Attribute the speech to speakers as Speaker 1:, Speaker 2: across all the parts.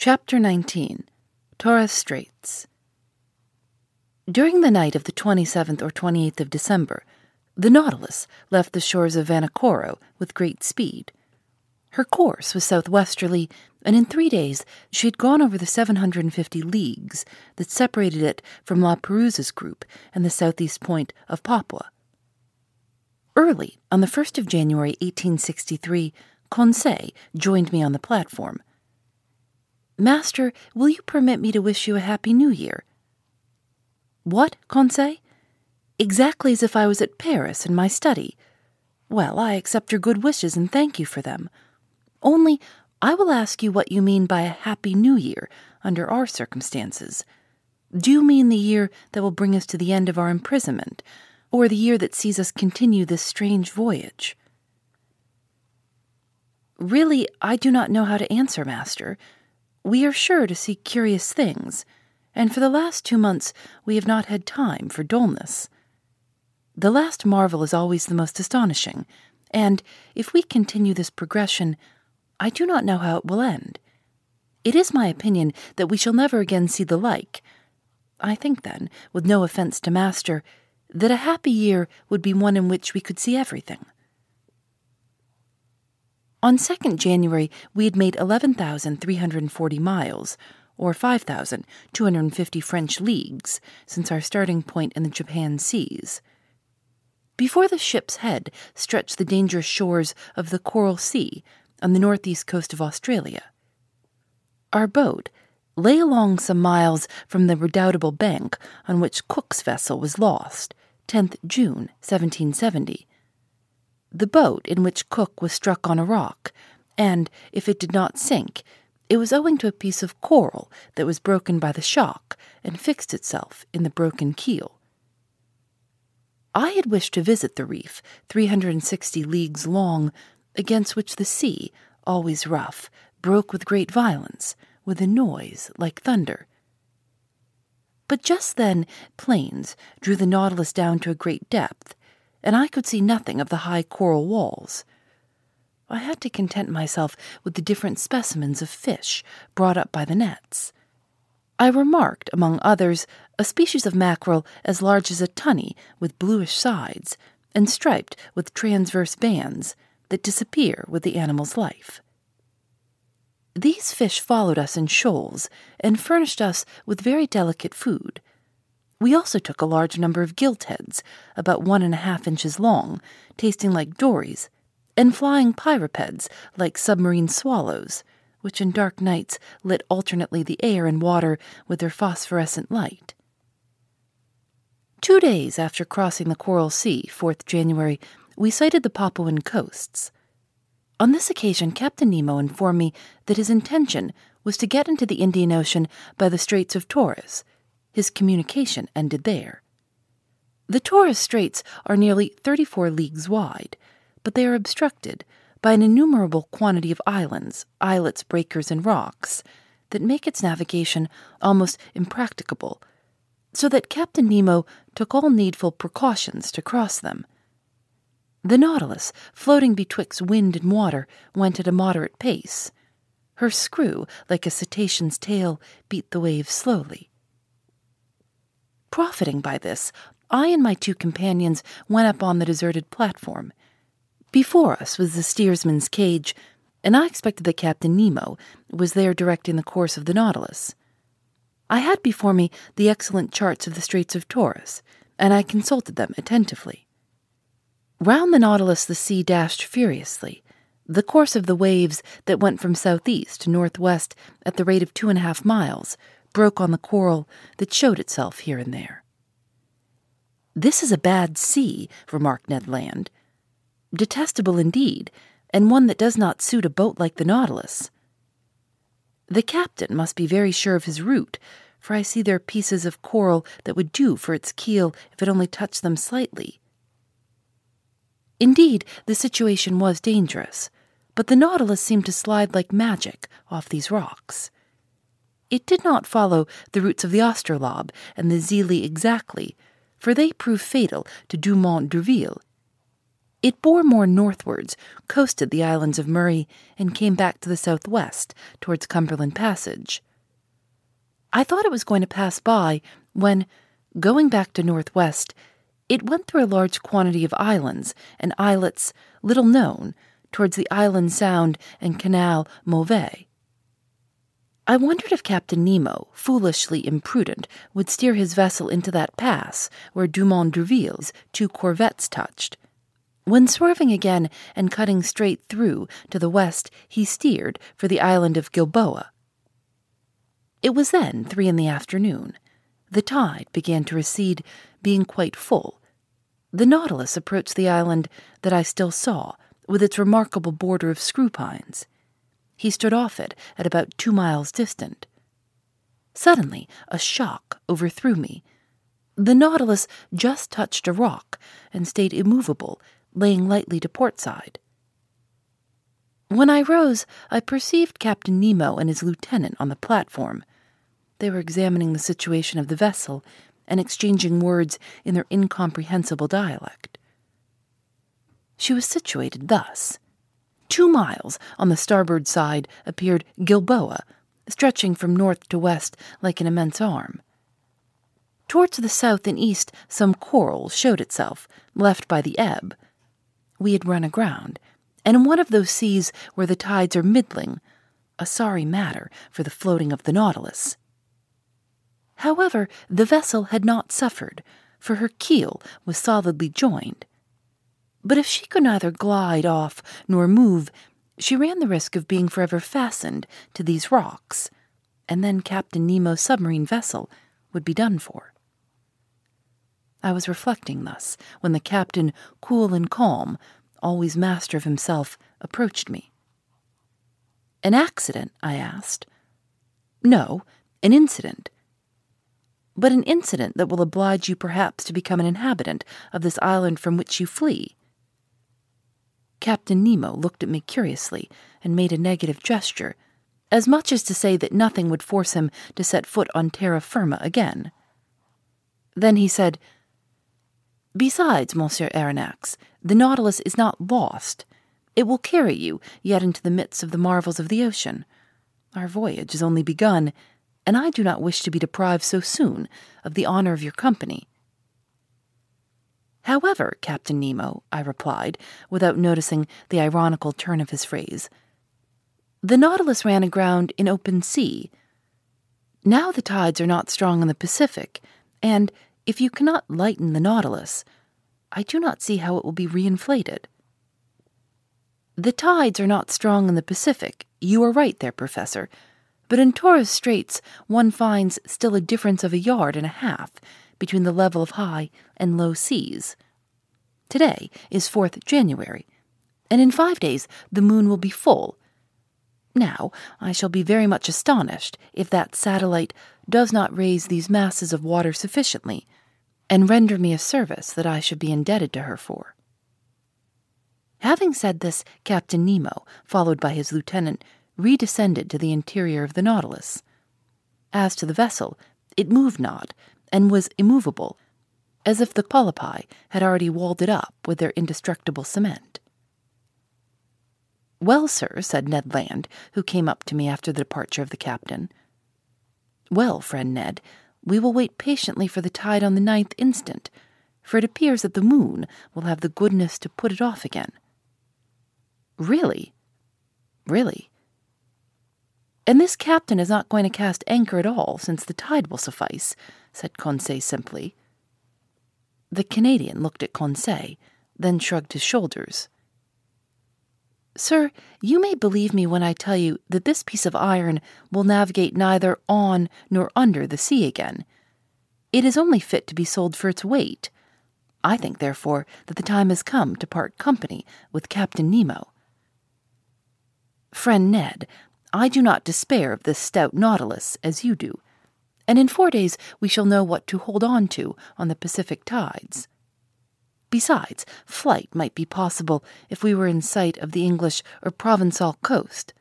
Speaker 1: Chapter 19 Torres Straits During the night of the 27th or 28th of December, the Nautilus left the shores of Vanikoro with great speed. Her course was southwesterly, and in three days she had gone over the 750 leagues that separated it from La Perouse's group and the southeast point of Papua. Early on the 1st of January 1863, Conseil joined me on the platform. Master, will you permit me to wish you a happy new year? What, Conseil? Exactly as if I was at Paris in my study. Well, I accept your good wishes and thank you for them. Only, I will ask you what you mean by a happy new year under our circumstances. Do you mean the year that will bring us to the end of our imprisonment, or the year that sees us continue this strange voyage? Really, I do not know how to answer, Master. We are sure to see curious things, and for the last two months we have not had time for dullness. The last marvel is always the most astonishing, and if we continue this progression, I do not know how it will end. It is my opinion that we shall never again see the like. I think, then, with no offence to Master, that a happy year would be one in which we could see everything. On 2nd January, we had made 11,340 miles, or 5,250 French leagues, since our starting point in the Japan seas. Before the ship's head stretched the dangerous shores of the Coral Sea on the northeast coast of Australia. Our boat lay along some miles from the redoubtable bank on which Cook's vessel was lost, 10th June, 1770 the boat in which Cook was struck on a rock, and if it did not sink, it was owing to a piece of coral that was broken by the shock and fixed itself in the broken keel. I had wished to visit the reef, 360 leagues long, against which the sea, always rough, broke with great violence, with a noise like thunder. But just then planes drew the Nautilus down to a great depth, and I could see nothing of the high coral walls. I had to content myself with the different specimens of fish brought up by the nets. I remarked, among others, a species of mackerel as large as a tunny with bluish sides and striped with transverse bands that disappear with the animal's life. These fish followed us in shoals and furnished us with very delicate food, we also took a large number of giltheads, about one and a half inches long, tasting like dories, and flying pirapeds like submarine swallows, which in dark nights lit alternately the air and water with their phosphorescent light. Two days after crossing the Coral Sea, 4th January, we sighted the Papuan coasts. On this occasion, Captain Nemo informed me that his intention was to get into the Indian Ocean by the Straits of Torres his communication ended there. The Torres Straits are nearly 34 leagues wide, but they are obstructed by an innumerable quantity of islands, islets, breakers, and rocks that make its navigation almost impracticable, so that Captain Nemo took all needful precautions to cross them. The Nautilus, floating betwixt wind and water, went at a moderate pace. Her screw, like a cetacean's tail, beat the waves slowly. Profiting by this, I and my two companions went up on the deserted platform. Before us was the steersman's cage, and I expected that Captain Nemo was there directing the course of the Nautilus. I had before me the excellent charts of the Straits of Torres, and I consulted them attentively. Round the Nautilus the sea dashed furiously, the course of the waves that went from southeast to northwest at the rate of two and a half miles broke on the coral that showed itself here and there. This is a bad sea, remarked Ned Land. Detestable indeed, and one that does not suit a boat like the Nautilus. The captain must be very sure of his route, for I see there are pieces of coral that would do for its keel if it only touched them slightly. Indeed, the situation was dangerous, but the Nautilus seemed to slide like magic off these rocks. It did not follow the routes of the Astrolabe and the Zélé exactly, for they proved fatal to Dumont d'Urville. It bore more northwards, coasted the islands of Murray, and came back to the southwest towards Cumberland Passage. I thought it was going to pass by when, going back to northwest, it went through a large quantity of islands and islets little known towards the Island Sound and Canal Mauvais. I wondered if Captain Nemo, foolishly imprudent, would steer his vessel into that pass where Dumont d'Urville's two corvettes touched. When swerving again and cutting straight through to the west, he steered for the island of Gilboa. It was then three in the afternoon. The tide began to recede, being quite full. The Nautilus approached the island that I still saw, with its remarkable border of screw pines. He stood off it at about two miles distant. Suddenly, a shock overthrew me. The Nautilus just touched a rock and stayed immovable, laying lightly to port side. When I rose, I perceived Captain Nemo and his lieutenant on the platform. They were examining the situation of the vessel and exchanging words in their incomprehensible dialect. She was situated thus. Two miles on the starboard side appeared Gilboa, stretching from north to west like an immense arm. Towards the south and east, some coral showed itself, left by the ebb. We had run aground, and in one of those seas where the tides are middling, a sorry matter for the floating of the Nautilus. However, the vessel had not suffered, for her keel was solidly joined. But if she could neither glide off nor move, she ran the risk of being forever fastened to these rocks, and then Captain Nemo's submarine vessel would be done for. I was reflecting thus when the captain, cool and calm, always master of himself, approached me. An accident? I asked. No, an incident but an incident that will oblige you perhaps to become an inhabitant of this island from which you flee. Captain Nemo looked at me curiously and made a negative gesture, as much as to say that nothing would force him to set foot on terra firma again. Then he said, Besides, Monsieur Aronnax, the Nautilus is not lost. It will carry you yet into the midst of the marvels of the ocean. Our voyage is only begun, and I do not wish to be deprived so soon of the honor of your company. However, Captain Nemo, I replied, without noticing the ironical turn of his phrase, the Nautilus ran aground in open sea. Now the tides are not strong in the Pacific, and if you cannot lighten the Nautilus, I do not see how it will be reinflated. The tides are not strong in the Pacific. You are right there, Professor. But in Torres Straits, one finds still a difference of a yard and a half between the level of high and low seas. Today is 4th January, and in five days the moon will be full. Now, I shall be very much astonished if that satellite does not raise these masses of water sufficiently and render me a service that I should be indebted to her for. Having said this, Captain Nemo, followed by his lieutenant, redescended to the interior of the Nautilus. As to the vessel, it moved not, and was immovable, as if the polypi had already walled it up with their indestructible cement. Well, sir, said Ned Land, who came up to me after the departure of the captain. Well, friend Ned, we will wait patiently for the tide on the ninth instant, for it appears that the moon will have the goodness to put it off again. Really? Really? And this captain is not going to cast anchor at all, since the tide will suffice, said Conseil simply. The Canadian looked at Conseil, then shrugged his shoulders. Sir, you may believe me when I tell you that this piece of iron will navigate neither on nor under the sea again. It is only fit to be sold for its weight. I think, therefore, that the time has come to part company with Captain Nemo. Friend Ned, I do not despair of this stout Nautilus as you do, and in four days we shall know what to hold on to on the Pacific tides. Besides, flight might be possible if we were in sight of the English or Provençal coast.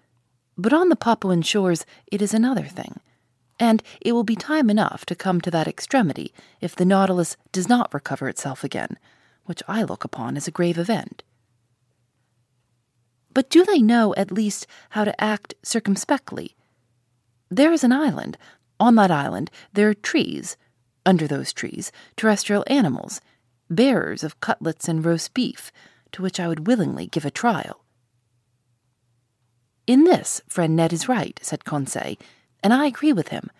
Speaker 1: But on the Papuan shores it is another thing, and it will be time enough to come to that extremity if the Nautilus does not recover itself again, which I look upon as a grave event. But do they know at least how to act circumspectly? There is an island. On that island there are trees. Under those trees, terrestrial animals, bearers of cutlets and roast beef, to which I would willingly give a trial. In this, friend Ned is right, said Conseil, and I agree with him.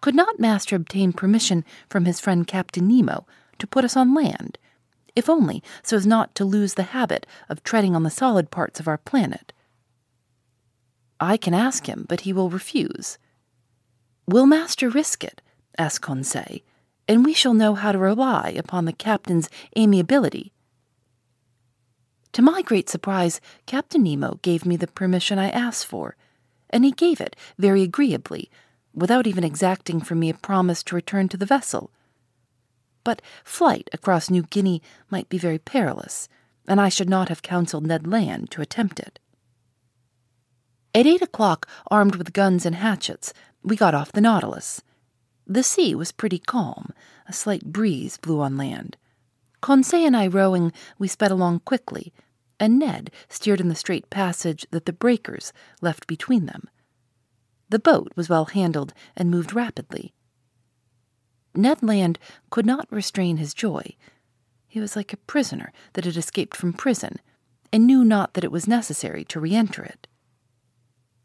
Speaker 1: Could not Master obtain permission from his friend Captain Nemo to put us on land? If only so as not to lose the habit of treading on the solid parts of our planet. I can ask him, but he will refuse. Will Master risk it? asked Conseil, and we shall know how to rely upon the captain's amiability. To my great surprise, Captain Nemo gave me the permission I asked for, and he gave it very agreeably, without even exacting from me a promise to return to the vessel but flight across New Guinea might be very perilous, and I should not have counseled Ned Land to attempt it. At eight o'clock, armed with guns and hatchets, we got off the Nautilus. The sea was pretty calm, a slight breeze blew on land. Conseil and I rowing, we sped along quickly, and Ned steered in the straight passage that the breakers left between them. The boat was well handled and moved rapidly. Ned Land could not restrain his joy. He was like a prisoner that had escaped from prison, and knew not that it was necessary to re enter it.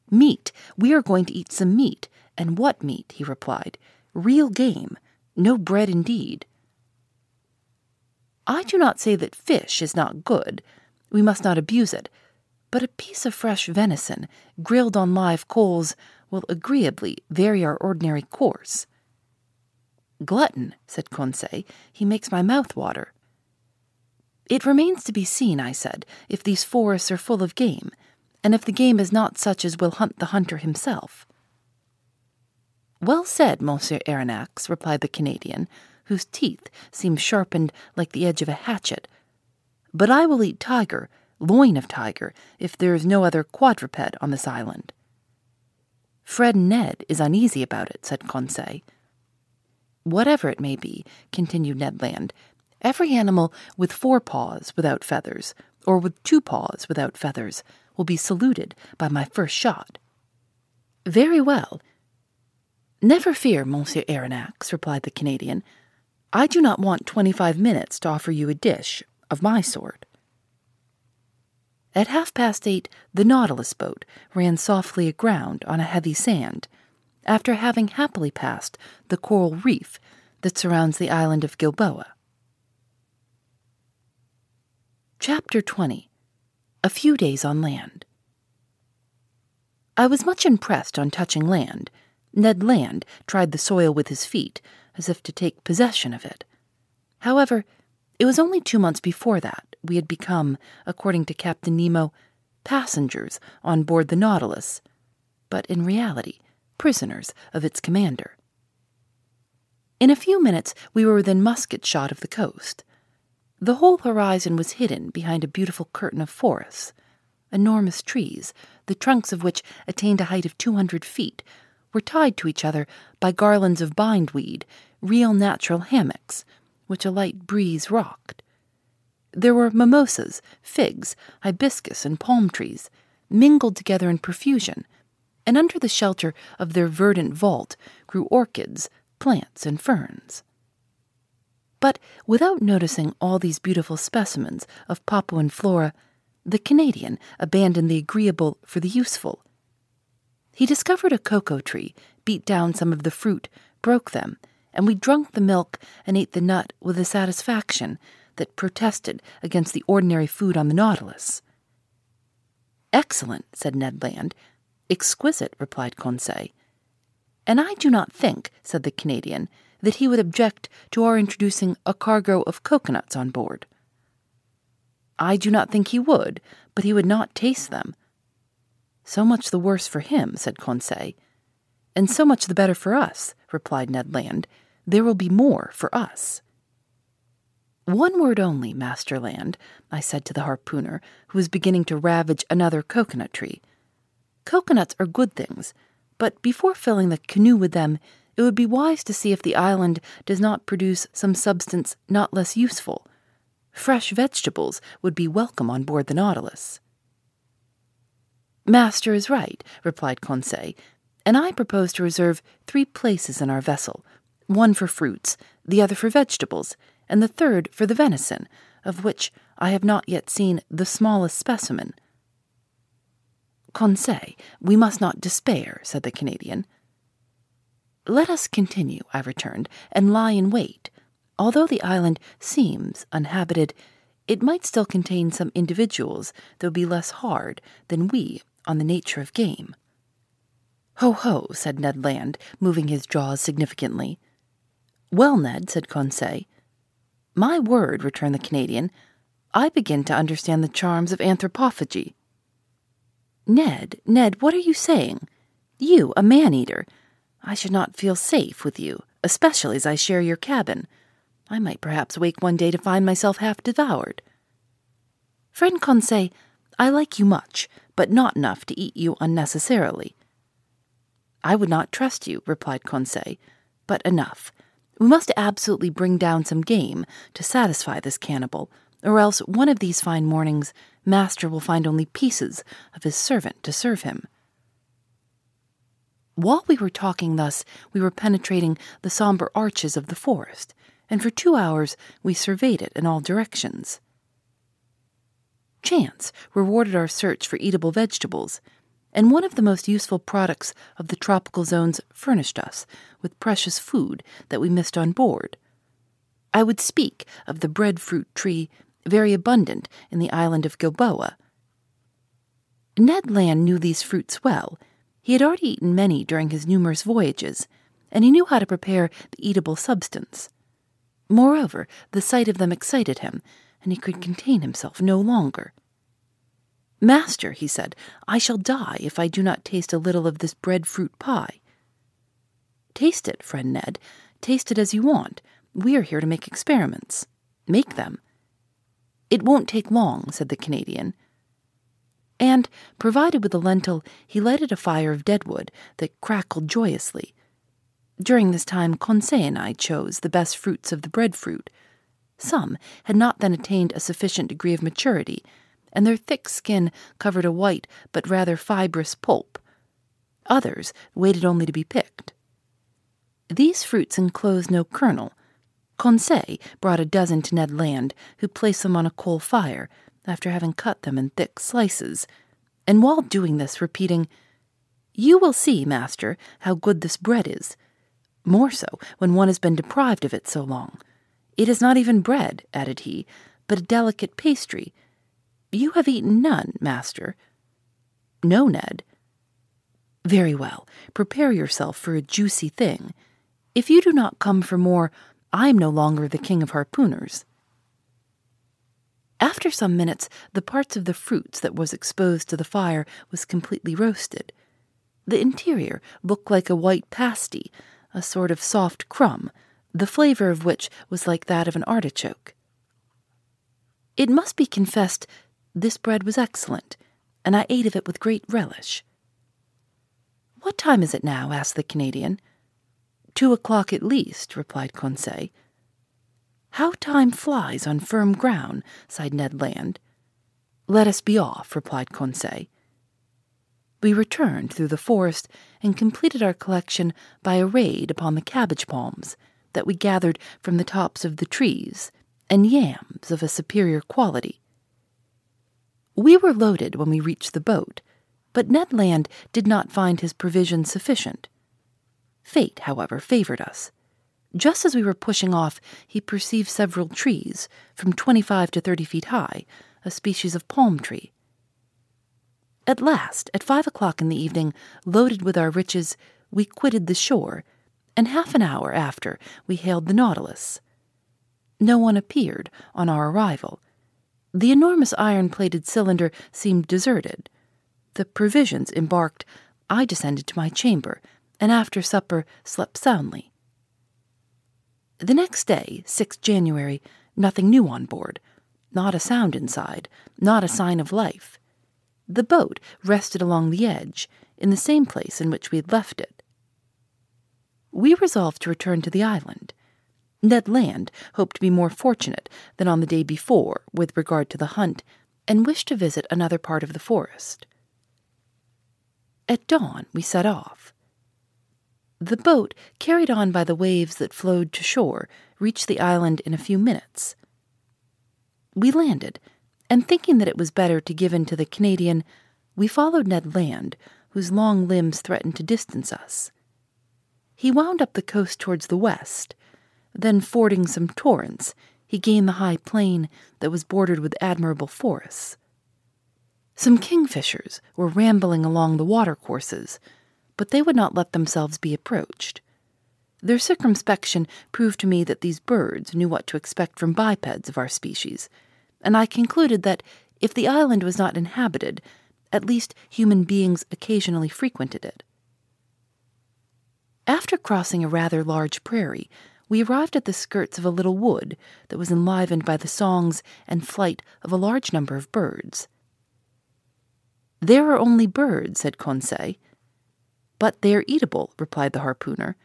Speaker 1: Meat, we are going to eat some meat, and what meat? he replied. Real game, no bread indeed. I do not say that fish is not good, we must not abuse it, but a piece of fresh venison, grilled on live coals, will agreeably vary our ordinary course. Glutton, said Conseil, he makes my mouth water. It remains to be seen, I said, if these forests are full of game, and if the game is not such as will hunt the hunter himself. Well said, Monsieur Aronnax, replied the Canadian, whose teeth seemed sharpened like the edge of a hatchet. But I will eat tiger, loin of tiger, if there is no other quadruped on this island. Fred Ned is uneasy about it, said Conseil. Whatever it may be, continued Ned Land, every animal with four paws without feathers, or with two paws without feathers, will be saluted by my first shot. Very well. Never fear, Monsieur Aronnax, replied the Canadian. I do not want twenty five minutes to offer you a dish of my sort. At half past eight, the Nautilus boat ran softly aground on a heavy sand after having happily passed the coral reef that surrounds the island of Gilboa. Chapter 20 A Few Days on Land. I was much impressed on touching land. Ned Land tried the soil with his feet, as if to take possession of it. However, it was only two months before that we had become, according to Captain Nemo, passengers on board the Nautilus. But in reality, prisoners of its commander. In a few minutes, we were within musket shot of the coast. The whole horizon was hidden behind a beautiful curtain of forests. Enormous trees, the trunks of which attained a height of 200 feet, were tied to each other by garlands of bindweed, real natural hammocks, which a light breeze rocked. There were mimosas, figs, hibiscus, and palm trees, mingled together in profusion, and under the shelter of their verdant vault grew orchids, plants, and ferns. But without noticing all these beautiful specimens of Papuan flora, the Canadian abandoned the agreeable for the useful. He discovered a cocoa tree, beat down some of the fruit, broke them, and we drunk the milk and ate the nut with a satisfaction that protested against the ordinary food on the Nautilus. Excellent, said Ned Land, Exquisite, replied Conseil. And I do not think, said the Canadian, that he would object to our introducing a cargo of coconuts on board. I do not think he would, but he would not taste them. So much the worse for him, said Conseil. And so much the better for us, replied Ned Land. There will be more for us. One word only, Master Land, I said to the harpooner, who was beginning to ravage another coconut tree. Coconuts are good things, but before filling the canoe with them, it would be wise to see if the island does not produce some substance not less useful. Fresh vegetables would be welcome on board the Nautilus. Master is right, replied Conseil, and I propose to reserve three places in our vessel one for fruits, the other for vegetables, and the third for the venison, of which I have not yet seen the smallest specimen. Conseil, we must not despair, said the Canadian. Let us continue, I returned, and lie in wait. Although the island seems uninhabited, it might still contain some individuals that would be less hard than we on the nature of game. Ho ho, said Ned Land, moving his jaws significantly. Well, Ned, said Conseil. My word, returned the Canadian, I begin to understand the charms of anthropophagy. Ned, Ned, what are you saying? You, a man eater. I should not feel safe with you, especially as I share your cabin. I might perhaps wake one day to find myself half devoured. Friend Conseil, I like you much, but not enough to eat you unnecessarily. I would not trust you, replied Conseil, but enough. We must absolutely bring down some game to satisfy this cannibal, or else one of these fine mornings master will find only pieces of his servant to serve him. While we were talking thus, we were penetrating the somber arches of the forest, and for two hours we surveyed it in all directions. Chance rewarded our search for eatable vegetables, and one of the most useful products of the tropical zones furnished us with precious food that we missed on board. I would speak of the breadfruit tree, very abundant in the island of Gilboa. Ned Land knew these fruits well. He had already eaten many during his numerous voyages, and he knew how to prepare the eatable substance. Moreover, the sight of them excited him, and he could contain himself no longer. Master, he said, I shall die if I do not taste a little of this breadfruit pie. Taste it, friend Ned. Taste it as you want. We are here to make experiments. Make them. It won't take long, said the Canadian. And, provided with a lentil, he lighted a fire of deadwood that crackled joyously. During this time, Conseil and I chose the best fruits of the breadfruit, some had not then attained a sufficient degree of maturity, and their thick skin covered a white but rather fibrous pulp. Others waited only to be picked. These fruits enclosed no kernel. Conseil brought a dozen to Ned Land, who placed them on a coal fire after having cut them in thick slices, and while doing this, repeating, You will see, master, how good this bread is. More so when one has been deprived of it so long. It is not even bread, added he, but a delicate pastry. You have eaten none, master. No, Ned. Very well. Prepare yourself for a juicy thing. If you do not come for more, I am no longer the king of harpooners. After some minutes, the parts of the fruits that was exposed to the fire was completely roasted. The interior looked like a white pasty, a sort of soft crumb, the flavor of which was like that of an artichoke. It must be confessed this bread was excellent, and I ate of it with great relish. What time is it now? asked the Canadian. Two o'clock at least, replied Conseil. How time flies on firm ground, sighed Ned Land. Let us be off, replied Conseil. We returned through the forest and completed our collection by a raid upon the cabbage palms that we gathered from the tops of the trees, and yams of a superior quality. We were loaded when we reached the boat, but Ned Land did not find his provisions sufficient. Fate, however, favored us. Just as we were pushing off, he perceived several trees, from twenty five to thirty feet high, a species of palm tree. At last, at five o'clock in the evening, loaded with our riches, we quitted the shore and half an hour after we hailed the Nautilus. No one appeared on our arrival. The enormous iron plated cylinder seemed deserted. The provisions embarked, I descended to my chamber, and after supper slept soundly. The next day, 6th January, nothing new on board, not a sound inside, not a sign of life. The boat rested along the edge, in the same place in which we had left it. We resolved to return to the island. Ned Land hoped to be more fortunate than on the day before with regard to the hunt, and wished to visit another part of the forest. At dawn, we set off. The boat, carried on by the waves that flowed to shore, reached the island in a few minutes. We landed, and thinking that it was better to give in to the Canadian, we followed Ned Land, whose long limbs threatened to distance us. He wound up the coast towards the west, then fording some torrents, he gained the high plain that was bordered with admirable forests. Some kingfishers were rambling along the watercourses, but they would not let themselves be approached. Their circumspection proved to me that these birds knew what to expect from bipeds of our species, and I concluded that if the island was not inhabited, at least human beings occasionally frequented it. After crossing a rather large prairie, we arrived at the skirts of a little wood that was enlivened by the songs and flight of a large number of birds. There are only birds, said Conseil. But they are eatable, replied the harpooner.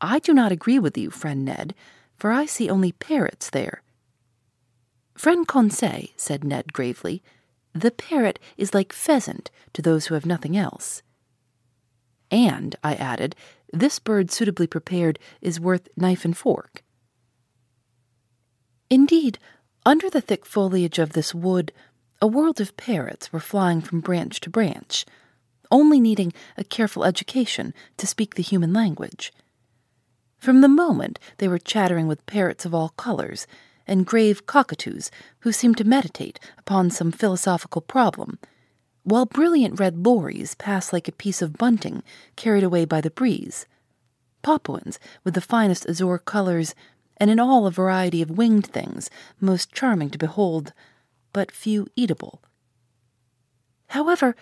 Speaker 1: I do not agree with you, friend Ned, for I see only parrots there. Friend Conseil, said Ned gravely, the parrot is like pheasant to those who have nothing else. And, I added, this bird suitably prepared is worth knife and fork. Indeed, under the thick foliage of this wood, a world of parrots were flying from branch to branch, only needing a careful education to speak the human language. From the moment they were chattering with parrots of all colors, and grave cockatoos who seemed to meditate upon some philosophical problem, while brilliant red lories passed like a piece of bunting carried away by the breeze. Papuans with the finest azure colors, and in all a variety of winged things, most charming to behold, but few eatable. However,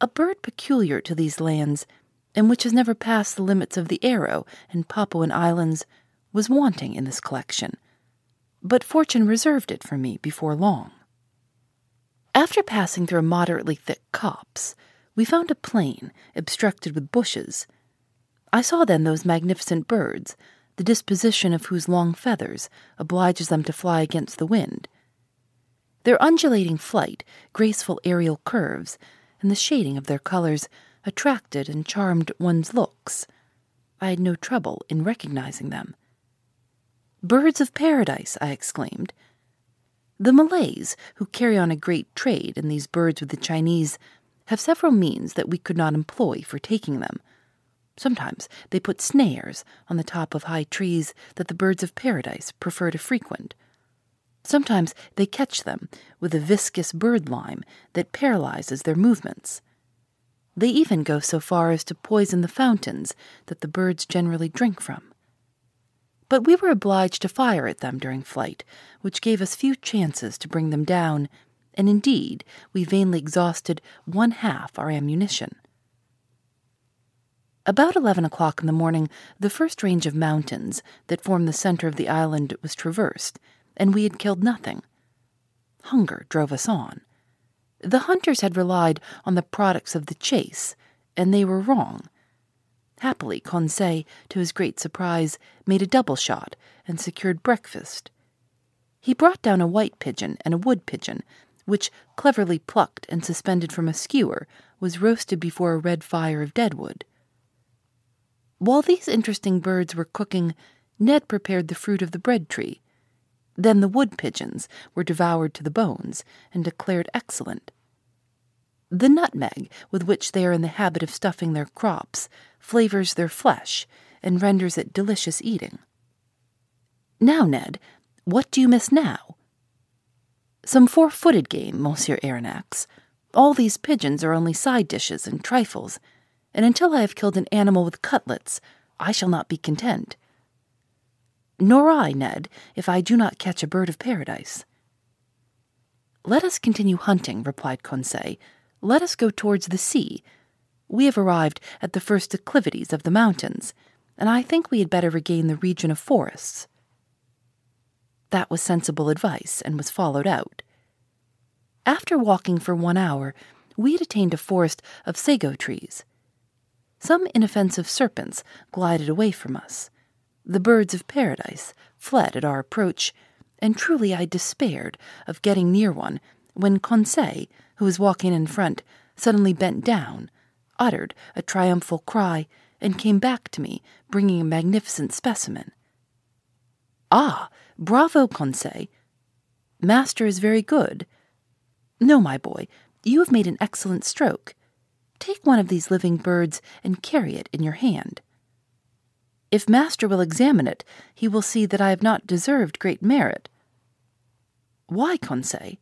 Speaker 1: a bird peculiar to these lands, and which has never passed the limits of the Aru and Papuan Islands, was wanting in this collection but fortune reserved it for me before long. After passing through a moderately thick copse, we found a plain obstructed with bushes. I saw then those magnificent birds, the disposition of whose long feathers obliges them to fly against the wind. Their undulating flight, graceful aerial curves, and the shading of their colors attracted and charmed one's looks. I had no trouble in recognizing them. Birds of paradise, I exclaimed. The Malays, who carry on a great trade in these birds with the Chinese, have several means that we could not employ for taking them. Sometimes they put snares on the top of high trees that the birds of paradise prefer to frequent. Sometimes they catch them with a viscous bird lime that paralyzes their movements. They even go so far as to poison the fountains that the birds generally drink from but we were obliged to fire at them during flight, which gave us few chances to bring them down, and indeed we vainly exhausted one half our ammunition. About eleven o'clock in the morning, the first range of mountains that formed the center of the island was traversed, and we had killed nothing. Hunger drove us on. The hunters had relied on the products of the chase, and they were wrong Happily, Conseil, to his great surprise, made a double shot and secured breakfast. He brought down a white pigeon and a wood pigeon, which, cleverly plucked and suspended from a skewer, was roasted before a red fire of deadwood. While these interesting birds were cooking, Ned prepared the fruit of the bread tree. Then the wood pigeons were devoured to the bones and declared excellent. The nutmeg with which they are in the habit of stuffing their crops flavors their flesh and renders it delicious eating. Now, Ned, what do you miss now? Some four footed game, Monsieur Aronnax. All these pigeons are only side dishes and trifles, and until I have killed an animal with cutlets, I shall not be content. Nor I, Ned, if I do not catch a bird of paradise. Let us continue hunting, replied Conseil, Let us go towards the sea. We have arrived at the first declivities of the mountains, and I think we had better regain the region of forests. That was sensible advice and was followed out. After walking for one hour, we had attained a forest of sago trees. Some inoffensive serpents glided away from us. The birds of paradise fled at our approach, and truly I despaired of getting near one when Conseil, who was walking in front, suddenly bent down, uttered a triumphal cry, and came back to me, bringing a magnificent specimen. Ah, bravo, Conseil. Master is very good. No, my boy, you have made an excellent stroke. Take one of these living birds and carry it in your hand. If master will examine it, he will see that I have not deserved great merit. Why, Conseil?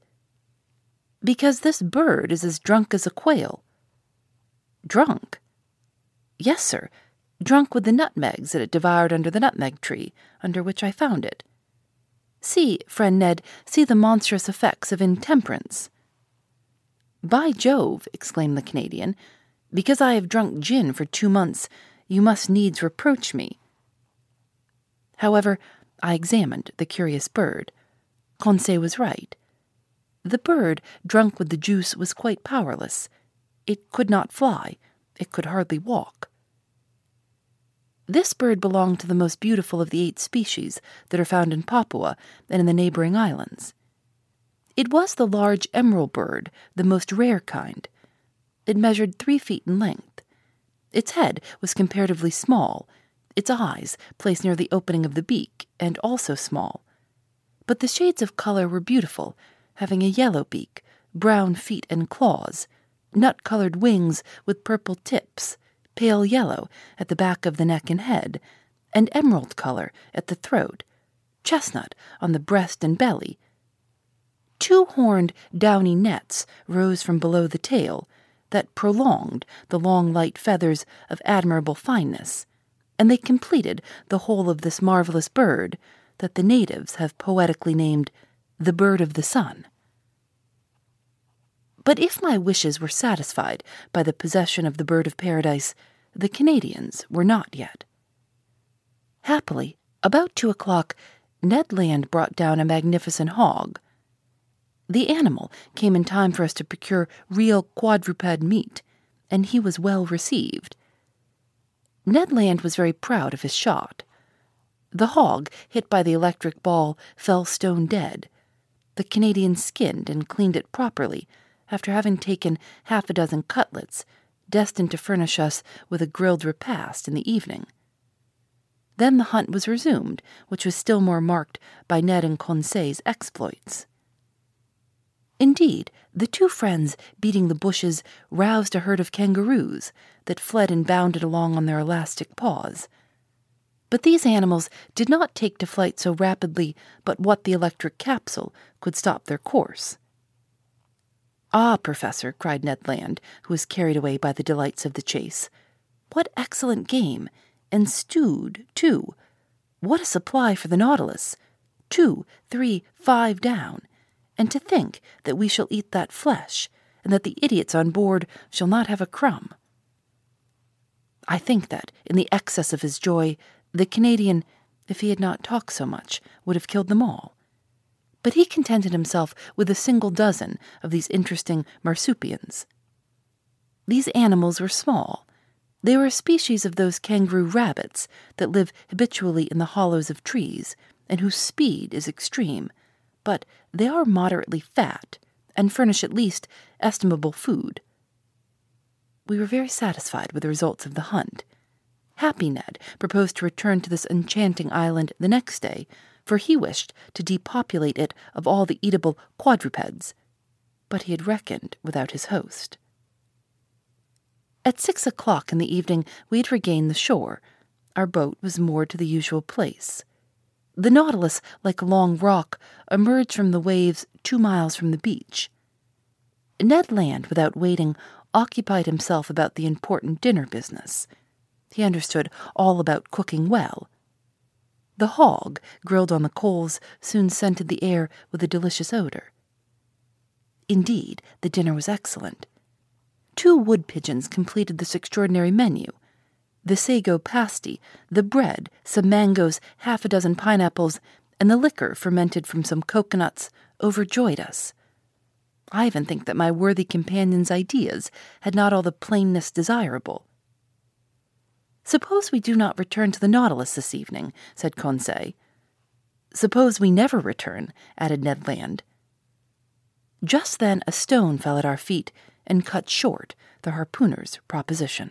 Speaker 1: Because this bird is as drunk as a quail. Drunk? Yes, sir, drunk with the nutmegs that it devoured under the nutmeg tree, under which I found it. See, friend Ned, see the monstrous effects of intemperance. By Jove, exclaimed the Canadian, because I have drunk gin for two months, you must needs reproach me. However, I examined the curious bird. Conseil was right. The bird, drunk with the juice, was quite powerless. It could not fly, it could hardly walk. This bird belonged to the most beautiful of the eight species that are found in Papua and in the neighboring islands. It was the large emerald bird, the most rare kind. It measured three feet in length. Its head was comparatively small, its eyes placed near the opening of the beak, and also small. But the shades of color were beautiful, having a yellow beak, brown feet and claws, nut colored wings with purple tips, pale yellow at the back of the neck and head, and emerald color at the throat, chestnut on the breast and belly. Two horned, downy nets rose from below the tail that prolonged the long light feathers of admirable fineness, and they completed the whole of this marvelous bird that the natives have poetically named the bird of the sun. But if my wishes were satisfied by the possession of the bird of paradise, the Canadians were not yet. Happily, about two o'clock, Ned Land brought down a magnificent hog. The animal came in time for us to procure real quadruped meat, and he was well received. Ned Land was very proud of his shot. The hog, hit by the electric ball, fell stone dead. The Canadian skinned and cleaned it properly after having taken half a dozen cutlets, destined to furnish us with a grilled repast in the evening. Then the hunt was resumed, which was still more marked by Ned and Conseil's exploits. Indeed, the two friends beating the bushes roused a herd of kangaroos that fled and bounded along on their elastic paws. But these animals did not take to flight so rapidly but what the electric capsule could stop their course. Ah, Professor, cried Ned Land, who was carried away by the delights of the chase. What excellent game! And stewed, too. What a supply for the Nautilus! Two, three, five down. And to think that we shall eat that flesh, and that the idiots on board shall not have a crumb. I think that, in the excess of his joy, the Canadian, if he had not talked so much, would have killed them all but he contented himself with a single dozen of these interesting marsupials. These animals were small. They were a species of those kangaroo rabbits that live habitually in the hollows of trees and whose speed is extreme, but they are moderately fat and furnish at least estimable food. We were very satisfied with the results of the hunt. Happy Ned proposed to return to this enchanting island the next day for he wished to depopulate it of all the eatable quadrupeds, but he had reckoned without his host. At six o'clock in the evening, we had regained the shore. Our boat was moored to the usual place. The Nautilus, like a long rock, emerged from the waves two miles from the beach. Ned Land, without waiting, occupied himself about the important dinner business. He understood all about cooking well, the hog, grilled on the coals, soon scented the air with a delicious odor. Indeed, the dinner was excellent. two wood pigeons completed this extraordinary menu. The sago pasty, the bread, some mangoes, half a dozen pineapples, and the liquor fermented from some coconuts overjoyed us. I even think that my worthy companion's ideas had not all the plainness desirable. Suppose we do not return to the Nautilus this evening, said Conseil. Suppose we never return, added Ned Land. Just then a stone fell at our feet and cut short the harpooner's proposition.